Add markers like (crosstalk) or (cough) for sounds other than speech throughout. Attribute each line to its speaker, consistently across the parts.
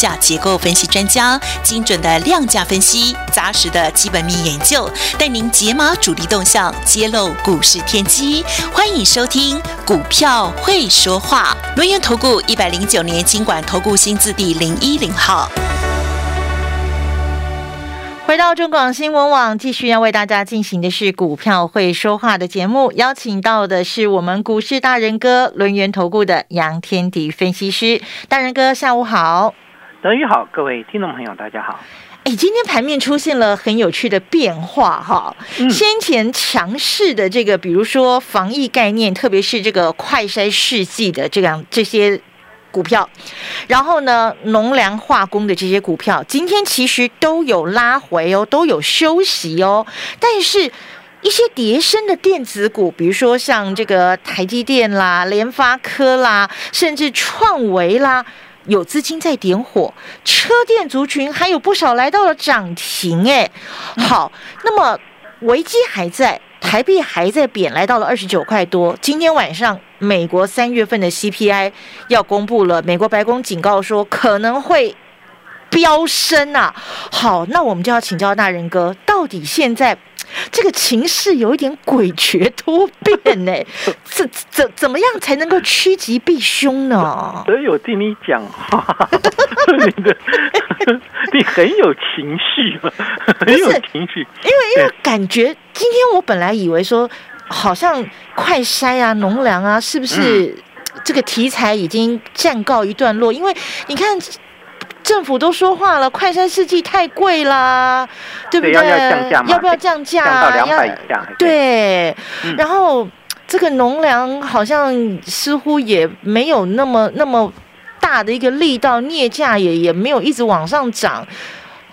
Speaker 1: 价结构分析专家，精准的量价分析，扎实的基本面研究，带您解码主力动向，揭露股市天机。欢迎收听《股票会说话》，轮源投顾一百零九年经管投顾新字第零一零号。
Speaker 2: 回到中广新闻网，继续要为大家进行的是《股票会说话》的节目，邀请到的是我们股市大人哥轮源投顾的杨天迪分析师。大人哥，下午好。
Speaker 3: 德宇好，各位听众朋友，大家好。
Speaker 2: 哎，今天盘面出现了很有趣的变化哈。先前强势的这个，比如说防疫概念，特别是这个快筛试剂的这样这些股票，然后呢，农粮化工的这些股票，今天其实都有拉回哦，都有休息哦。但是，一些叠升的电子股，比如说像这个台积电啦、联发科啦，甚至创维啦。有资金在点火，车电族群还有不少来到了涨停，哎，好，那么危机还在，台币还在贬，来到了二十九块多。今天晚上美国三月份的 CPI 要公布了，美国白宫警告说可能会飙升啊。好，那我们就要请教大人哥，到底现在？这个情势有一点诡谲多变呢，(laughs) 怎怎怎么样才能够趋吉避凶呢？
Speaker 3: 所以我听你讲话，(laughs) 你的你很有情绪啊，(laughs) 很有情绪。
Speaker 2: 因为因为感觉今天我本来以为说，好像快筛啊、农粮啊，是不是这个题材已经暂告一段落？因为你看。政府都说话了，快餐世纪太贵啦，对不对？
Speaker 3: 要降价
Speaker 2: 要不要降价？
Speaker 3: 降到两百以下。
Speaker 2: 对，然后这个农粮好像似乎也没有那么那么大的一个力道，镍价也也没有一直往上涨。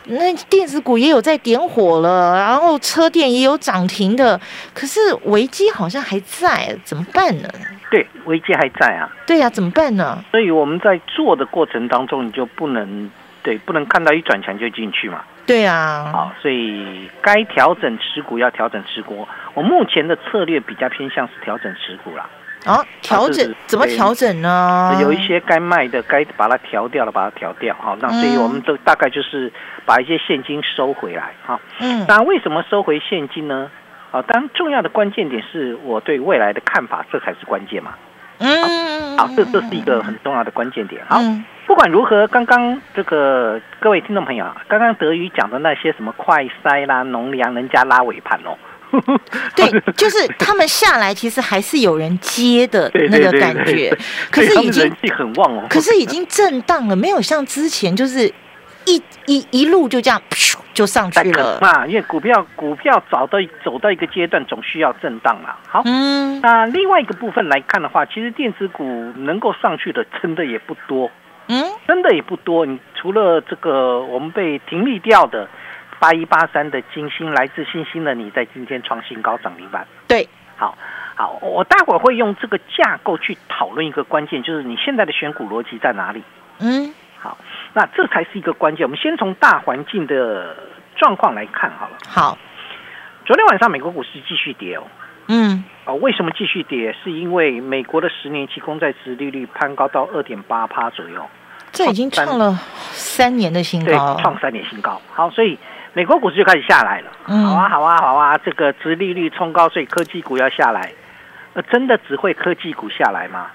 Speaker 2: 那电子股也有在点火了，然后车电也有涨停的，可是危机好像还在，怎么办呢？
Speaker 3: 对，危机还在啊。
Speaker 2: 对呀，怎么办呢？
Speaker 3: 所以我们在做的过程当中，你就不能对，不能看到一转强就进去嘛。
Speaker 2: 对啊。
Speaker 3: 好，所以该调整持股要调整持股。我目前的策略比较偏向是调整持股啦。
Speaker 2: 啊，调整怎么调整呢？
Speaker 3: 有一些该卖的，该把它调掉了，把它调掉。好，那所以我们都大概就是把一些现金收回来。哈，嗯，那为什么收回现金呢？啊，当然重要的关键点是我对未来的看法，这才是关键嘛。嗯，好，这这是一个很重要的关键点。好，不管如何，刚刚这个各位听众朋友啊，刚刚德宇讲的那些什么快塞啦、农粮，人家拉尾盘哦。(laughs)
Speaker 2: 对，就是他们下来，其实还是有人接的那个感觉，可是已经
Speaker 3: 人气很旺哦。
Speaker 2: 可是已经震荡了，没有像之前就是一一一路就这样就上去了
Speaker 3: 嘛。因为股票股票走到走到一个阶段，总需要震荡了。好，嗯，那另外一个部分来看的话，其实电子股能够上去的，真的也不多，嗯，真的也不多。你除了这个我们被停利掉的。八一八三的金星来自星星的你在今天创新高涨停板。
Speaker 2: 对，
Speaker 3: 好，好，我待会儿会用这个架构去讨论一个关键，就是你现在的选股逻辑在哪里？嗯，好，那这才是一个关键。我们先从大环境的状况来看好了。
Speaker 2: 好，
Speaker 3: 昨天晚上美国股市继续跌哦。嗯，哦，为什么继续跌？是因为美国的十年期公债殖利率攀高到二点八趴左右，
Speaker 2: 这已经创了三年的新高，
Speaker 3: 创三年新高。好，所以。美国股市就开始下来了，嗯好啊，好啊，好啊，这个殖利率冲高，所以科技股要下来。呃，真的只会科技股下来吗？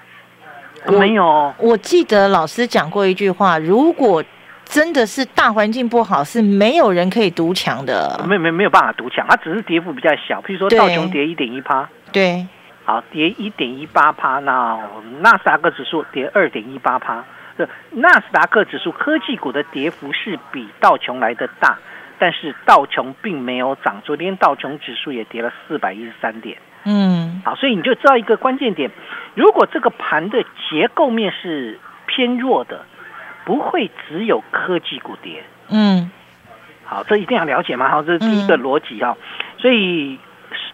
Speaker 3: 没有。
Speaker 2: 我记得老师讲过一句话：如果真的是大环境不好，是没有人可以独强的。
Speaker 3: 没没没有办法独强，它只是跌幅比较小。譬如说道琼跌一点一趴，
Speaker 2: 对，
Speaker 3: 好，跌一点一八趴。那纳斯达克指数跌二点一八趴。这纳斯达克指数科技股的跌幅是比道琼来的大。但是道琼并没有涨，昨天道琼指数也跌了四百一十三点。嗯，好，所以你就知道一个关键点：如果这个盘的结构面是偏弱的，不会只有科技股跌。嗯，好，这一定要了解嘛？好，这是第一个逻辑哈。所以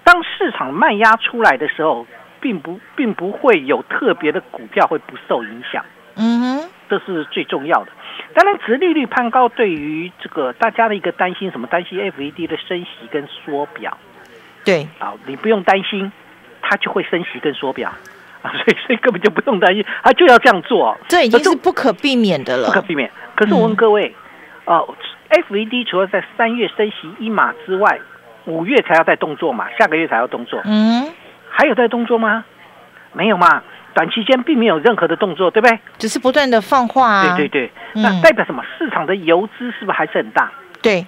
Speaker 3: 当市场卖压出来的时候，并不并不会有特别的股票会不受影响。嗯哼，这是最重要的。当然，殖利率攀高对于这个大家的一个担心，什么担心？FED 的升息跟缩表，
Speaker 2: 对，
Speaker 3: 好，你不用担心，它就会升息跟缩表。(laughs) 啊，所以所以根本就不用担心，他就要这样做，
Speaker 2: 这已经是不可避免的了，
Speaker 3: 不可避免。可是我问各位，哦，FED 除了在三月升息一码之外，五月才要再动作嘛，下个月才要动作，
Speaker 2: 嗯，
Speaker 3: 还有在动作吗？没有嘛，短期间并没有任何的动作，对不对？
Speaker 2: 只是不断的放话啊，
Speaker 3: 对对对，
Speaker 2: 嗯
Speaker 3: 那代表什么？市场的游资是不是还是很大？
Speaker 2: 对，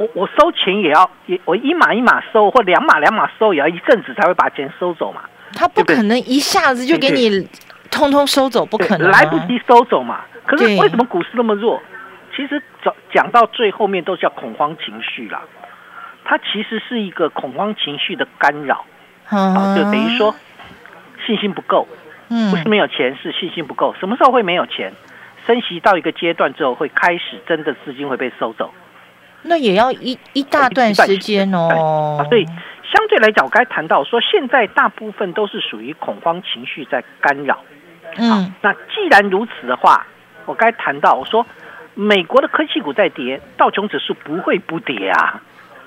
Speaker 3: 我我收钱也要也我一码一码收，或两码两码收，也要一阵子才会把钱收走嘛，
Speaker 2: 他不可能一下子就给你通通收走，不可能、啊，
Speaker 3: 来不及收走嘛。可是为什么股市那么弱？其实讲讲到最后面都叫恐慌情绪啦，它其实是一个恐慌情绪的干扰
Speaker 2: 嗯
Speaker 3: 啊，就等于说信心不够，
Speaker 2: 嗯
Speaker 3: 不是没有钱，是信心不够。什么时候会没有钱？升息到一个阶段之后，会开始真的资金会被收走。
Speaker 2: 那也要一一大段时间哦。
Speaker 3: 啊，，所以相对来讲，我刚才谈到说，现在大部分都是属于恐慌情绪在干扰。
Speaker 2: 嗯。
Speaker 3: 那既然如此的话，我刚才谈到我说，美国的科技股在跌，道琼指数不会不跌啊，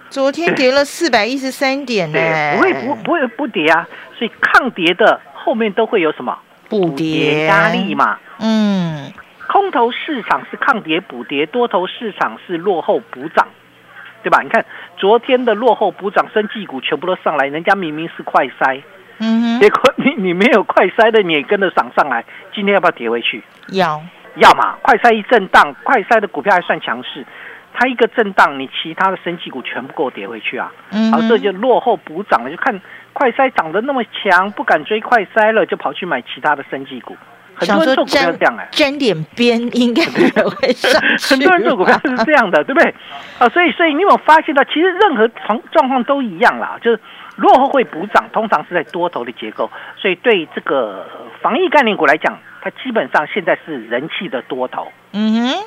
Speaker 2: 昨天跌了 (laughs) 四百一十三点呢，
Speaker 3: 对，不会不不会不跌啊，所以抗跌的后面都会有什么？
Speaker 2: 补跌
Speaker 3: 压力，嘛。
Speaker 2: 嗯，
Speaker 3: 空头市场是抗跌补跌，多头市场是落后补涨，对吧？你看昨天的落后补涨，生技股全部都上来，人家明明是快塞，
Speaker 2: 嗯，
Speaker 3: 结果你你没有快塞的，你也跟着涨上来，今天要不要跌回去？
Speaker 2: 要，
Speaker 3: 要嘛，快塞一震荡，快塞的股票还算强势，它一个震荡，你其他的生技股全部给我跌回去啊！好，这就落后补涨了，就看快筛涨得那么强，不敢追快筛了，就跑去买其他的生技股。很多人做股票是这样哎、
Speaker 2: 沾点边应该也会上，(laughs)
Speaker 3: 很多人做股票是这样的，对不对？啊，所以所以你有发现到，其实任何状状况都一样啦，就是落后会补涨，通常是在多头的结构，所以对这个呃防疫概念股来讲，它基本上现在是人气的多头。
Speaker 2: 嗯哼，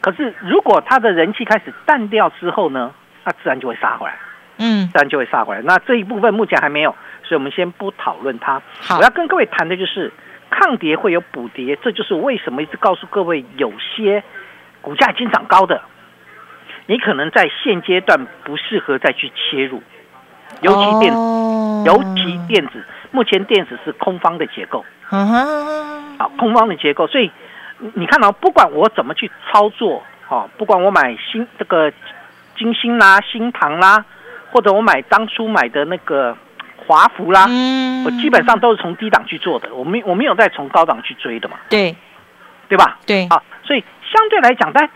Speaker 3: 可是如果它的人气开始淡掉之后呢，那自然就会杀回来，
Speaker 2: 嗯，
Speaker 3: 自然就会杀回来。那这一部分目前还没有，所以我们先不讨论它。我要跟各位谈的就是抗跌会有补跌，这就是为什么一直告诉各位，有些股价已经涨高的，你可能在现阶段不适合再去切入，尤其电尤其电子，目前电子是空方的结构，啊，空方的结构，所以你你看到、不管我怎么去操作，哦，不管我买新这个金星啦、新唐啦，或者我买当初买的那个华孚啦，
Speaker 2: 嗯
Speaker 3: 我基本上都是从低档去做的，我没我没有再从高档去追的嘛，
Speaker 2: 对
Speaker 3: 对吧？
Speaker 2: 对，
Speaker 3: 啊，所以相对来讲，但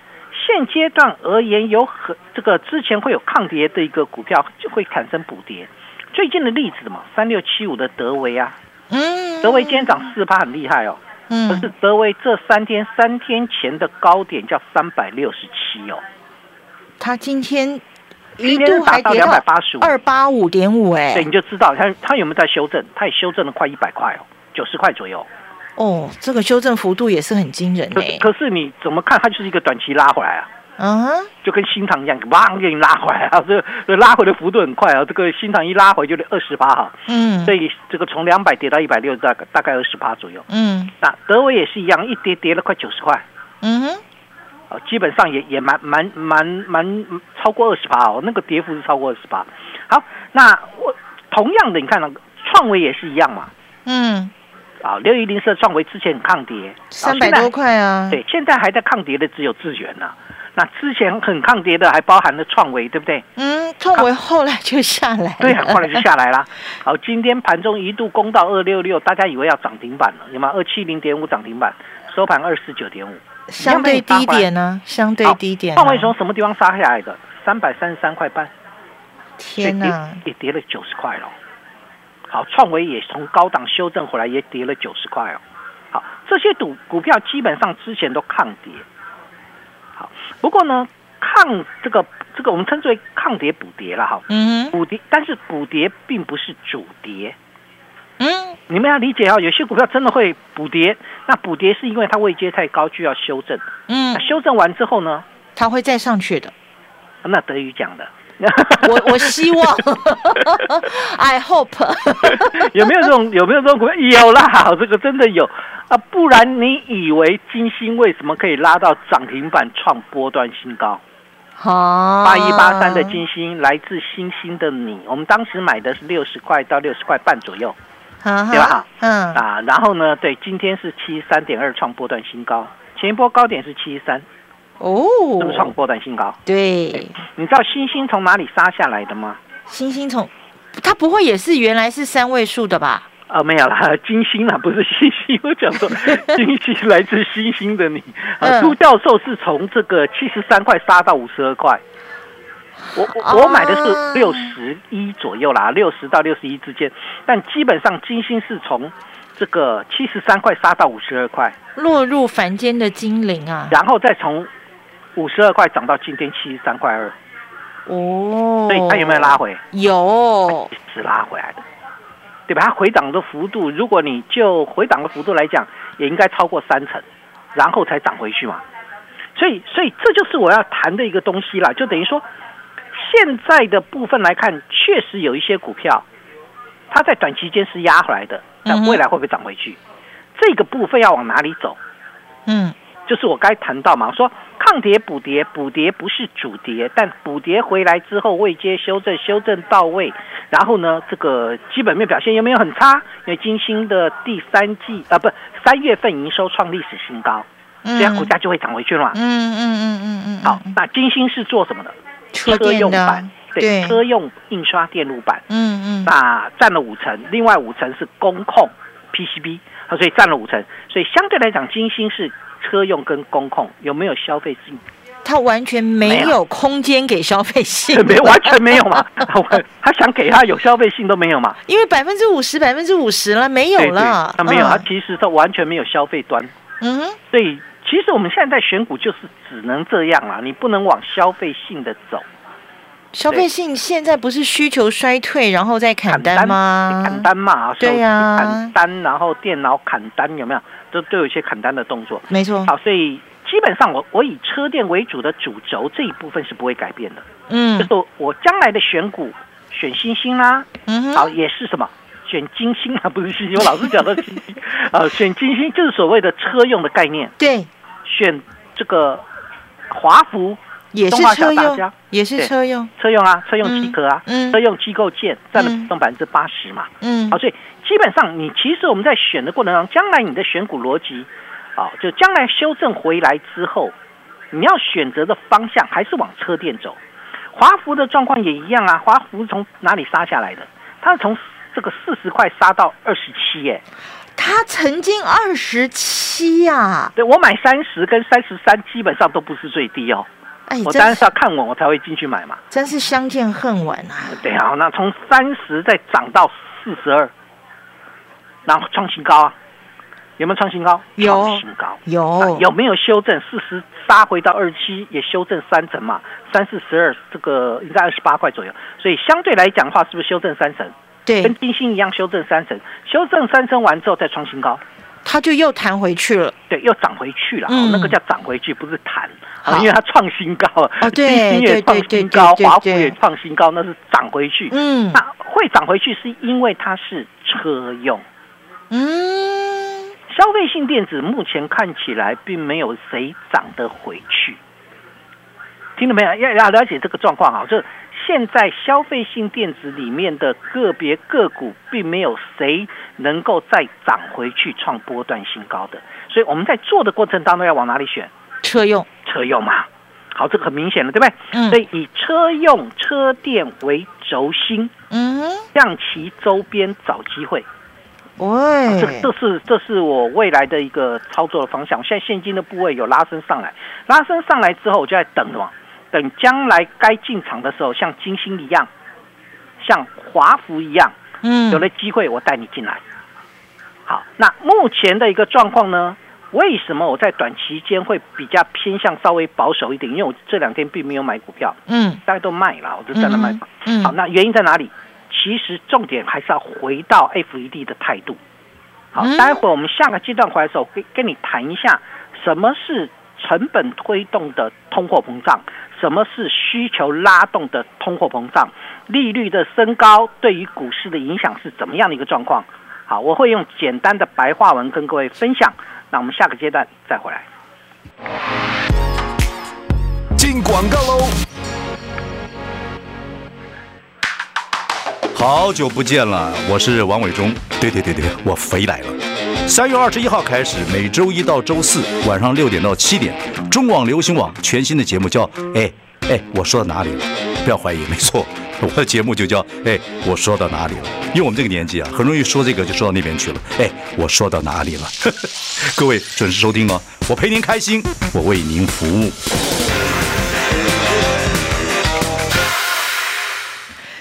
Speaker 3: 现阶段而言，有很这个之前会有抗跌的一个股票就会产生补跌。最近的例子嘛，三六七五的德维啊，
Speaker 2: 嗯，
Speaker 3: 德维今天涨四趴，很厉害哦。可
Speaker 2: 嗯
Speaker 3: 是德维这三天三天前的高点叫三百六十七哦，
Speaker 2: 他今天一度还
Speaker 3: 达到
Speaker 2: 跌到
Speaker 3: 285
Speaker 2: 二八五点五，哎
Speaker 3: 对，，你就知道它它有没有在修正，它也修正了快一百块哦，九十块左右。
Speaker 2: 哦，这个修正幅度也是很惊人哎，
Speaker 3: 可是可是你怎么看，它就是一个短期拉回来啊。
Speaker 2: 嗯哼，
Speaker 3: 就跟新塘一样，汪给你拉回来啊！(laughs) 这这拉回的幅度很快啊！这个新塘一拉回就二十八哈，
Speaker 2: 嗯，
Speaker 3: 所以这个从两百跌到一百六，大概大概二十八左右。
Speaker 2: 嗯
Speaker 3: 那德维也是一样，一跌跌了快九十块，
Speaker 2: 嗯哼，
Speaker 3: 啊，基本上也也蛮蛮蛮蛮超过二十八哦，那个跌幅是超过二十八。好，那我同样的，你看那个创维也是一样嘛，
Speaker 2: 嗯，
Speaker 3: 啊，六一零四的创维之前很抗跌，
Speaker 2: 三百多，块啊，
Speaker 3: 对，现在还在抗跌的只有智源啊、那之前很抗跌的还包含了创维，对不对？
Speaker 2: 嗯，创维后来就下来了，
Speaker 3: 对啊，后来就下来啦。好，今天盘中一度攻到二六六，大家以为要涨停板了，有吗？二七零点五涨停板，收盘二四九点五，
Speaker 2: 相对低点呢，相对低点啊，
Speaker 3: 创维从什么地方杀下来的？三百三十三块半，
Speaker 2: 天哪，
Speaker 3: 也跌了九十块了。好，创维也从高档修正回来，也跌了九十块哦。好，这些股股票基本上之前都抗跌。好，不过呢，抗这个这个我们称之为抗跌补跌了哈。
Speaker 2: 嗯
Speaker 3: 补跌，但是补跌并不是主跌。
Speaker 2: 嗯
Speaker 3: 你们要理解哦，有些股票真的会补跌，那补跌是因为它位阶太高，就要修正。
Speaker 2: 嗯。
Speaker 3: 那，修正完之后呢，
Speaker 2: 它会再上去的，
Speaker 3: 那德语讲的，
Speaker 2: 我我 (laughs) 希望，(laughs) I hope，(laughs)
Speaker 3: 有没有这种有没有这种股票？有啦，这个真的有。啊，不然你以为金星为什么可以拉到涨停板创波段新高？
Speaker 2: 好，
Speaker 3: 八一八三的金星来自星星的你，我们当时买的是六十块到六十块半左右，对吧？
Speaker 2: 嗯
Speaker 3: 啊，然后呢，对，今天是七十三点二创波段新高，前一波高点是七十三，
Speaker 2: 哦，
Speaker 3: 是不是创波段新高？
Speaker 2: 对，
Speaker 3: 你知道星星从哪里杀下来的吗？
Speaker 2: 星星从它不会也是原来是三位数的吧？
Speaker 3: 啊，没有啦，(laughs) 金星啦，不是星星，我讲错，(laughs) 金星来自星星的你。啊，
Speaker 2: 嗯
Speaker 3: 朱教授是从这个七十三块杀到五十二块。我
Speaker 2: 哦
Speaker 3: 我我买的是六十一左右啦，六十到六十一之间，但基本上金星是从这个七十三块杀到五十二块，
Speaker 2: 落入凡间的精灵啊！
Speaker 3: 然后再从五十二块涨到今天七十三块二，
Speaker 2: 哦，
Speaker 3: 所以它有没有拉？回？
Speaker 2: 有，
Speaker 3: 是拉回来的，对吧？它回档的幅度，如果你就回档的幅度来讲，也应该超过三成，然后才涨回去嘛。所以，所以这就是我要谈的一个东西啦，就等于说，现在的部分来看，确实有一些股票，它在短期间是压回来的，但未来会不会涨回去？这个部分要往哪里走？
Speaker 2: 嗯
Speaker 3: 就是我该谈到嘛，说抗跌补跌，补跌不是主跌，但补跌回来之后未接修正，修正到位，然后呢，这个基本面表现有没有很差？因为金星的第三季啊，不，三月份营收创历史新高，
Speaker 2: 嗯，
Speaker 3: 这样股价就会涨回去了嘛。
Speaker 2: 嗯嗯嗯嗯嗯，
Speaker 3: 好，那金星是做什么的？
Speaker 2: 车
Speaker 3: 用板，
Speaker 2: 对
Speaker 3: 车用印刷电路板，
Speaker 2: 嗯嗯，
Speaker 3: 那占了五成，另外五成是工控 PCB，好，所以占了五成，所以相对来讲，金星是车用跟工控有没有消费性？
Speaker 2: 它完全没
Speaker 3: 没有
Speaker 2: 有空间给消费性，(laughs)
Speaker 3: 没完全没有嘛，他想给他有消费性都没有嘛，
Speaker 2: 因为百分之五十、百分之五十了，没有了，
Speaker 3: 他没有，
Speaker 2: 嗯。
Speaker 3: 他其实他完全没有消费端，
Speaker 2: 嗯哼，
Speaker 3: 所以其实我们现在在选股就是只能这样啦，你不能往消费性的走，
Speaker 2: 消费性现在不是需求衰退，然后再砍单吗？
Speaker 3: 砍单嘛，
Speaker 2: 对呀
Speaker 3: 砍单，然后电脑砍单有没有？都都有一些砍单的动作。
Speaker 2: 没错，
Speaker 3: 好，所以基本上我我以车电为主的主轴这一部分是不会改变的，嗯就
Speaker 2: 嗯
Speaker 3: 是我将来的选股选新星啦，
Speaker 2: 嗯
Speaker 3: 好，也是什么？选金星啊，(laughs) 不是星星，我老是讲到金星，啊，(laughs) 选金星就是所谓的车用的概念，
Speaker 2: 对，
Speaker 3: 选这个华孚
Speaker 2: 也是车用
Speaker 3: 小大家，
Speaker 2: 也是车用，
Speaker 3: 车用啊，车用机壳啊，
Speaker 2: 嗯。嗯
Speaker 3: 车用机构件占了
Speaker 2: 嗯。
Speaker 3: 比重百分之八十嘛，
Speaker 2: 嗯。
Speaker 3: 好，所以基本上你其实我们在选的过程当中，将来你的选股逻辑，啊，就将来修正回来之后，你要选择的方向还是往车电走。华孚的状况也一样啊，华孚是从哪里杀下来的？它是从这个四十块杀到二十七，耶。
Speaker 2: 它曾经二十七呀，
Speaker 3: 对我买三十跟三十三基本上都不是最低哦，
Speaker 2: 哎，
Speaker 3: 我当然是要看稳我才会进去买嘛。
Speaker 2: 真是相见恨晚啊！
Speaker 3: 对啊，那从三十再涨到四十二，然后创新高啊，有没有创新高？
Speaker 2: 有
Speaker 3: 创新高。
Speaker 2: 有
Speaker 3: 啊有没有修正？四十杀回到二十七，也修正三成嘛，三四十二，这个应该二十八块左右。所以相对来讲的话，是不是修正三成？
Speaker 2: 对
Speaker 3: 跟，金星一样修正三成，修正三成完之后再创新高，
Speaker 2: 它就又弹回去了。
Speaker 3: 对，又涨回去了。
Speaker 2: 嗯
Speaker 3: 哦那个叫涨回去，不是弹。因为它创新高，
Speaker 2: 哦对
Speaker 3: 金星也
Speaker 2: 对
Speaker 3: 创
Speaker 2: 对对
Speaker 3: 新高，
Speaker 2: 对对对
Speaker 3: 华孚也创新高，那是涨回去。
Speaker 2: 嗯
Speaker 3: 那会涨回去是因为它是车用。
Speaker 2: 嗯，
Speaker 3: 消费性电子目前看起来并没有谁涨得回去，听到没有？要要了解这个状况啊，就是现在消费性电子里面的个别个股，并没有谁能够再涨回去创波段新高的，所以我们在做的过程当中要往哪里选？
Speaker 2: 车用，
Speaker 3: 车用嘛，好，这个很明显了，对不对？
Speaker 2: 嗯
Speaker 3: 所以以车用车电为轴心，
Speaker 2: 嗯哼，
Speaker 3: 让其周边找机会。这
Speaker 2: 喂，
Speaker 3: 这是这是我未来的一个操作的方向。现在现金的部位有拉升上来，拉升上来之后，我就在等什么？等将来该进场的时候，像金星一样，像华孚一样，
Speaker 2: 嗯，
Speaker 3: 有了机会我带你进来。好，那目前的一个状况呢？为什么我在短期间会比较偏向稍微保守一点？因为我这两天并没有买股票，
Speaker 2: 嗯
Speaker 3: 大家都卖了，我就在那卖。
Speaker 2: 嗯，
Speaker 3: 好，那原因在哪里？其实重点还是要回到 FED 的态度。好
Speaker 2: 嗯，
Speaker 3: 待会儿我们下个阶段回来的时候，跟跟你谈一下什么是成本推动的通货膨胀，什么是需求拉动的通货膨胀，利率的升高对于股市的影响是怎么样的一个状况？好，我会用简单的白话文跟各位分享。那我们下个阶段再回来。
Speaker 4: 进广告喽！好久不见了，我是王伟忠。对对对对，我肥来了。三月二十一号开始，每周一到周四晚上六点到七点，中网流行网全新的节目叫“哎哎，我说到哪里了？”不要怀疑，没错，(laughs) 我的节目就叫“哎，我说到哪里了？”因为我们这个年纪啊，很容易说这个就说到那边去了。哎，我说到哪里了？(laughs) 各位准时收听哦，我陪您开心，我为您服务。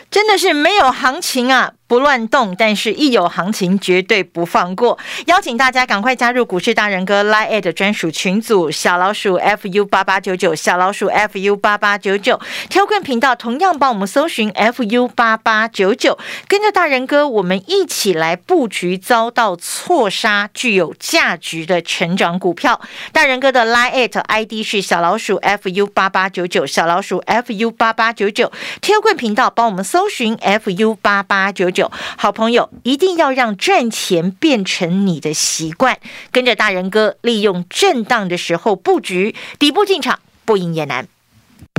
Speaker 2: 真的是没有行情啊！不乱动，但是一有行情绝对不放过。邀请大家赶快加入股市大人哥 Line 专属群组，小老鼠 fu 八八九九，小老鼠 fu 八八九九，挑棍频道同样帮我们搜寻 fu 八八九九，跟着大人哥，我们一起来布局遭到错杀、具有价值的成长股票。大人哥的 Line ID 是小老鼠 fu 八八九九，小老鼠 fu 八八九九，挑棍频道帮我们搜寻 fu 八八九九。好朋友，一定要让赚钱变成你的习惯，跟着大人哥，利用震荡的时候布局，底部进场，不赢也难。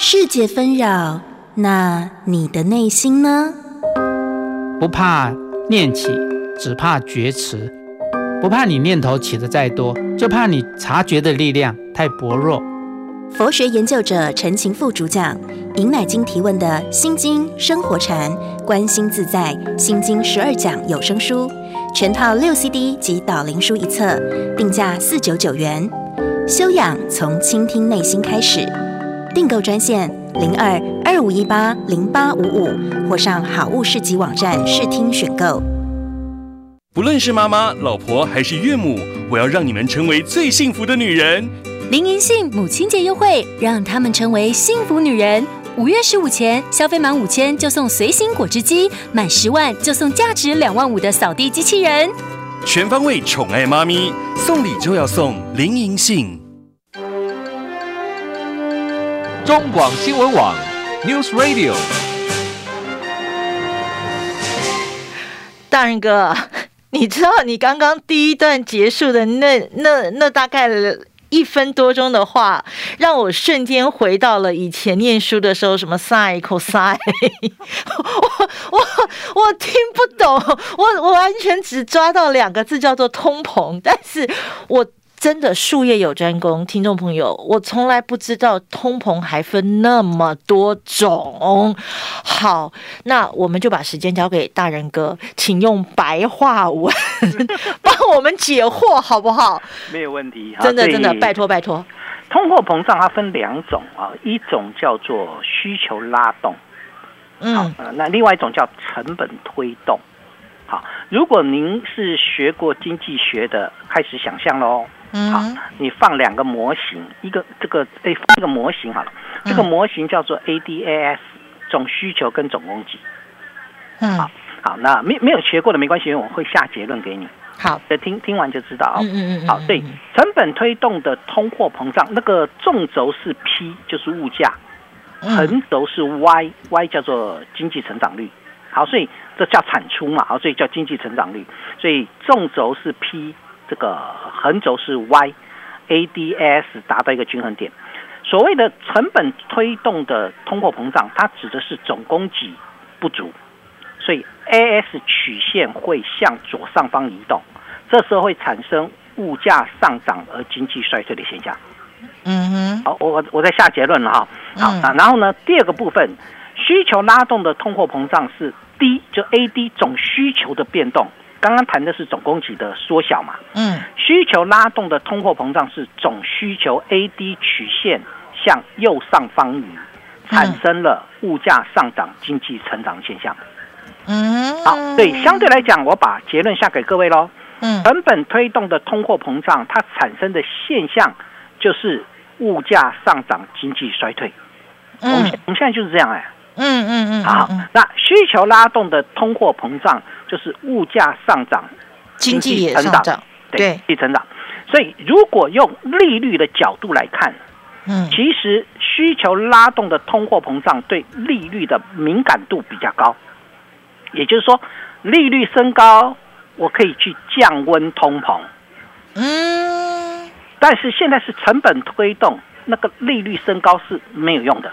Speaker 5: 世界纷扰，那你的内心呢？
Speaker 6: 不怕念起，只怕觉迟。不怕你念头起的再多，就怕你察觉的力量太薄弱。
Speaker 5: 佛学研究者陈情富主讲《尹乃经》提问的《心经生活禅》，观心自在《心经》十二讲有声书，全套六 CD 及导灵书一册，定价四九九元。修养从倾听内心开始，订购专线零二二五一八零八五五，或上好物市集网站试听选购。
Speaker 7: 不论是妈妈、老婆还是岳母，我要让你们成为最幸福的女人。
Speaker 8: 林银杏母亲节优惠，让他们成为幸福女人。五月十五前消费满五千就送随行果汁机，满十万就送价值两万五的扫地机器人。
Speaker 7: 全方位宠爱妈咪，送礼就要送林银杏。
Speaker 9: 中广新闻网，News Radio。
Speaker 2: 大人哥，(laughs) 你知道你刚刚第一段结束的那那那大概一分多钟的话，让我瞬间回到了以前念书的时候，什么 sin cos，我我我听不懂，我我完全只抓到两个字叫做通膨，但是我。真的术业有专攻，听众朋友，我从来不知道通膨还分那么多种。好，那我们就把时间交给大人哥，请用白话文帮我们解惑，好不好？
Speaker 3: 没有问题，
Speaker 2: 真的真的，拜托拜托。
Speaker 3: 通货膨胀它分两种啊，一种叫做需求拉动，嗯，那另外一种叫成本推动。好，如果您是学过经济学的，开始想象喽。好，你放两个模型，一个这个哎，放一个模型好了。这个模型叫做 ADAS，总需求跟总供给。嗯，好，好，那没没有学过的没关系，我会下结论给你。
Speaker 2: 好，
Speaker 3: 这听听完就知道。嗯嗯嗯。好，对，成本推动的通货膨胀，那个纵轴是 P，就是物价；横轴是 Y，Y 叫做经济成长率。好，所以这叫产出嘛，好，所以叫经济成长率。所以纵轴是 P。这个横轴是 Y，ADS 达到一个均衡点。所谓的成本推动的通货膨胀，它指的是总供给不足，所以 AS 曲线会向左上方移动，这时候会产生物价上涨而经济衰退的现象。嗯哼，好，我我在下结论了哈。好，那然后呢，第二个部分，需求拉动的通货膨胀是 D，就 AD 总需求的变动。刚刚谈的是总供给的缩小嘛？嗯，需求拉动的通货膨胀是总需求 A D 曲线向右上方移，产生了物价上涨、经济成长现象。嗯，好，对，相对来讲，我把结论下给各位喽。嗯，成本推动的通货膨胀，它产生的现象就是物价上涨、经济衰退。我们我们现在就是这样哎。
Speaker 2: 嗯嗯嗯。
Speaker 3: 好，那需求拉动的通货膨胀就是物价上涨，
Speaker 2: 经济也上涨，
Speaker 3: 对，经济成长。所以如果用利率的角度来看，
Speaker 2: 嗯，
Speaker 3: 其实需求拉动的通货膨胀对利率的敏感度比较高，也就是说，利率升高，我可以去降温通膨。
Speaker 2: 嗯，
Speaker 3: 但是现在是成本推动，那个利率升高是没有用的，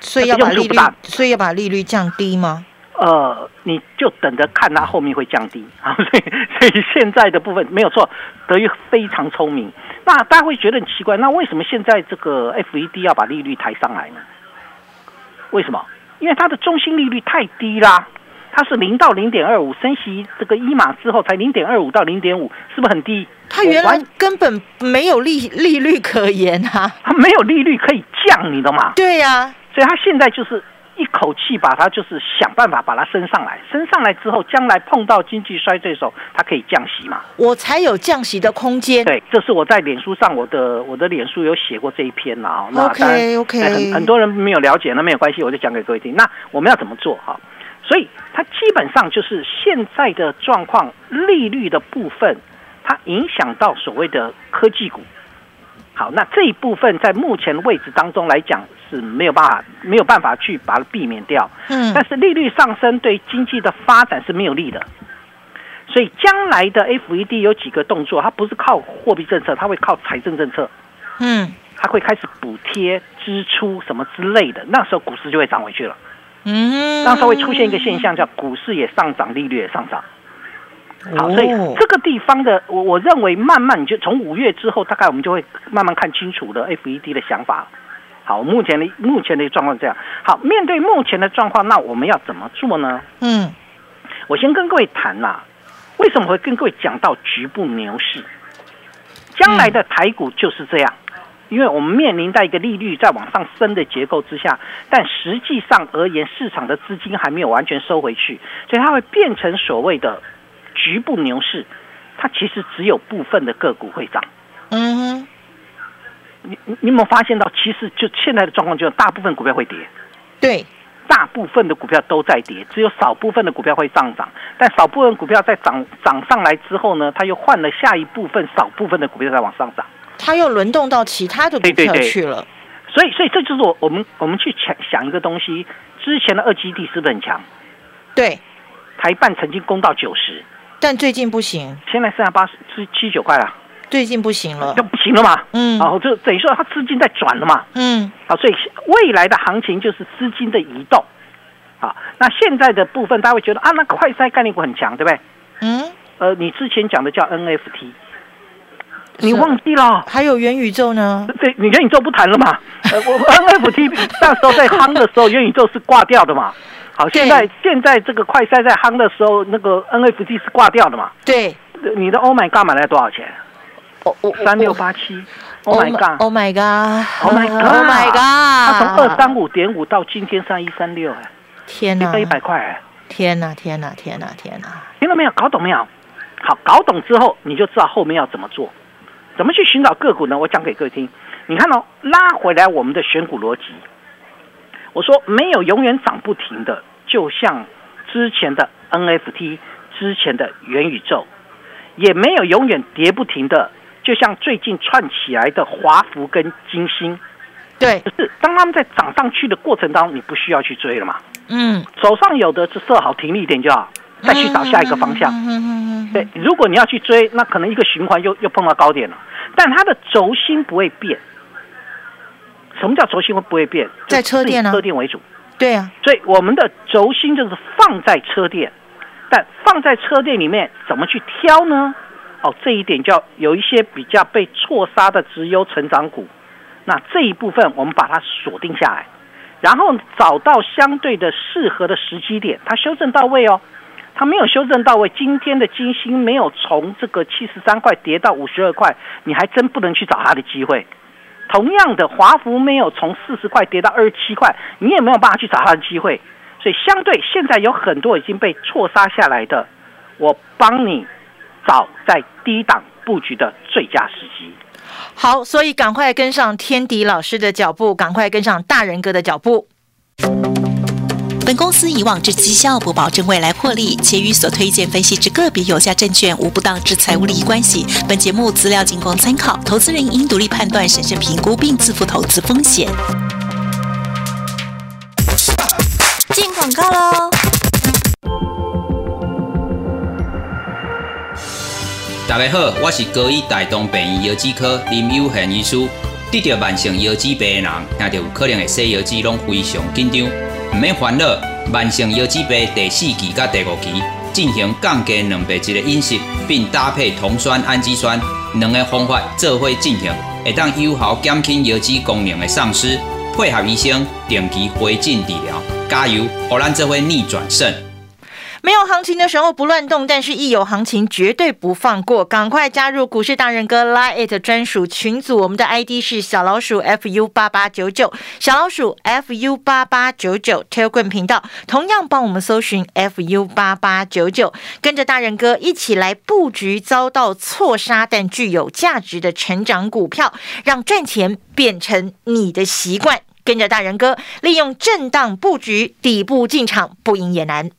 Speaker 2: 所以要把利率，所以要把利率降低吗？
Speaker 3: 呃，你就等着看它后面会降低 (laughs) 啊。所以，所以现在的部分没有错，德裕非常聪明。那大家会觉得很奇怪，那为什么现在这个 FED 要把利率抬上来呢？为什么？因为它的中心利率太低啦。它是零到零点二五，升息这个一码之后才零点二五到零点五，是不是很低？
Speaker 2: 它原来根本没有利利率可言啊，
Speaker 3: 它没有利率可以降，你懂吗？
Speaker 2: 对呀，
Speaker 3: 所以他现在就是一口气把它就是想办法把它升上来，升上来之后，将来碰到经济衰退的时候，它可以降息嘛？
Speaker 2: 我才有降息的空间。
Speaker 3: 对，这是我在脸书上我的我的脸书有写过这一篇啊。
Speaker 2: OK OK，
Speaker 3: 很很多人没有了解，那没有关系，我就讲给各位听。那我们要怎么做哈？所以它基本上就是现在的状况，利率的部分，它影响到所谓的科技股。好，那这一部分在目前位置当中来讲是没有办法没有办法去把它避免掉。
Speaker 2: 嗯。
Speaker 3: 但是利率上升对经济的发展是没有利的，所以将来的 FED 有几个动作，它不是靠货币政策，它会靠财政政策。
Speaker 2: 嗯。
Speaker 3: 它会开始补贴支出什么之类的，那时候股市就会涨回去了。
Speaker 2: 嗯，
Speaker 3: 那时候会出现一个现象，叫股市也上涨，利率也上涨。好，所以这个地方的，我我认为慢慢你就从五月之后，大概我们就会慢慢看清楚的 FED 的想法。好，目前的目前的状况这样。好，面对目前的状况，那我们要怎么做呢？
Speaker 2: 嗯，
Speaker 3: 我先跟各位谈呐，为什么会跟各位讲到局部牛市？将来的台股就是这样。因为我们面临在一个利率在往上升的结构之下，但实际上而言，市场的资金还没有完全收回去，所以它会变成所谓的局部牛市。它其实只有部分的个股会涨。
Speaker 2: 嗯哼，
Speaker 3: 你你有没有发现到，其实就现在的状况，就是大部分股票会跌。
Speaker 2: 对，
Speaker 3: 大部分的股票都在跌，只有少部分的股票会上涨。但少部分股票在涨涨上来之后呢，它又换了下一部分少部分的股票在往上涨。
Speaker 2: 它又轮动到其他的股票去了，
Speaker 3: 所以，所以这就是我我们我们去想想一个东西，之前的二基地是不是很强？
Speaker 2: 对，
Speaker 3: 台半曾经攻到九十，
Speaker 2: 但最近不行，
Speaker 3: 现在剩下八十七七九块了，
Speaker 2: 最近不行了，
Speaker 3: 就不行了嘛，
Speaker 2: 嗯，
Speaker 3: 然后就等于说它资金在转了嘛，
Speaker 2: 嗯，
Speaker 3: 好，所以未来的行情就是资金的移动，好，那现在的部分大家会觉得啊，那快筛概念股很强，对不对？
Speaker 2: 嗯，
Speaker 3: 呃，你之前讲的叫 NFT。你忘记了？
Speaker 2: 还有元宇宙呢？
Speaker 3: 对，你元宇宙不谈了嘛？呃，我 NFT (laughs) 那时候在夯的时候，元宇宙是挂掉的嘛？好，现在现在这个快赛在夯的时候，那个 NFT 是挂掉的嘛？
Speaker 2: 对，
Speaker 3: 你的 Oh my God 买来多少钱？三六八七。Oh my God！Oh
Speaker 2: my
Speaker 3: God！Oh
Speaker 2: my
Speaker 3: God！Oh
Speaker 2: my God！
Speaker 3: 它从二三五点五到今天三一三六，哎，
Speaker 2: 天哪，
Speaker 3: 一百块，哎，
Speaker 2: 天哪，天哪，天哪，天哪！
Speaker 3: 听到没有？搞懂没有？好，搞懂之后你就知道后面要怎么做。怎么去寻找个股呢？我讲给各位听。你看哦，拉回来我们的选股逻辑。我说没有永远涨不停的，就像之前的 NFT，之前的元宇宙，也没有永远跌不停的，就像最近串起来的华孚跟金星。
Speaker 2: 对，
Speaker 3: 可是当他们在涨上去的过程当中，你不需要去追了嘛？
Speaker 2: 嗯，
Speaker 3: 手上有的是设好停利点就好，再去找下一个方向。嗯对，如果你要去追，那可能一个循环又又碰到高点了，但它的轴心不会变。什么叫轴心会不会变？
Speaker 2: 在车电呢？
Speaker 3: 车电为主。
Speaker 2: 对啊，
Speaker 3: 所以我们的轴心就是放在车电，但放在车电里面怎么去挑呢？哦，这一点叫有一些比较被错杀的直优成长股，那这一部分我们把它锁定下来，然后找到相对的适合的时机点，它修正到位哦。它没有修正到位，今天的金星没有从这个七十三块跌到五十二块，你还真不能去找它的机会。同样的，华孚没有从四十块跌到二十七块，你也没有办法去找它的机会。所以，相对现在有很多已经被错杀下来的，我帮你找在低档布局的最佳时机。
Speaker 2: 好，所以赶快跟上天迪老师的脚步，赶快跟上大人哥的脚步。
Speaker 1: 本公司以往之绩效不保证未来获利，且与所推荐分析之个别有价证券无不当之财务利益关系。本节目资料仅供参考，投资人应独立判断、审慎评估并自负投资风险。
Speaker 5: 进广告喽！
Speaker 10: 大家好，我是高医大东病院腰肌科林友贤医师。得着慢性腰肌病的人，听到有可能会洗腰肌，拢非常紧张，唔免烦恼。慢性腰肌病第四期甲第五期进行降低两倍质的饮食，并搭配酮酸氨基酸两个方法做伙进行，会当有效减轻腰肌功能的丧失。配合医生定期回诊治疗，加油，互咱做伙逆转胜。
Speaker 2: 没有行情的时候不乱动，但是一有行情绝对不放过。赶快加入股市大人哥 Line 专属群组，我们的 ID 是小老鼠 fu 八八九九，小老鼠 fu 八八九九 Telegram 频道，同样帮我们搜寻 fu 八八九九，跟着大人哥一起来布局遭到错杀但具有价值的成长股票，让赚钱变成你的习惯。跟着大人哥，利用震荡布局，底部进场，不赢也难。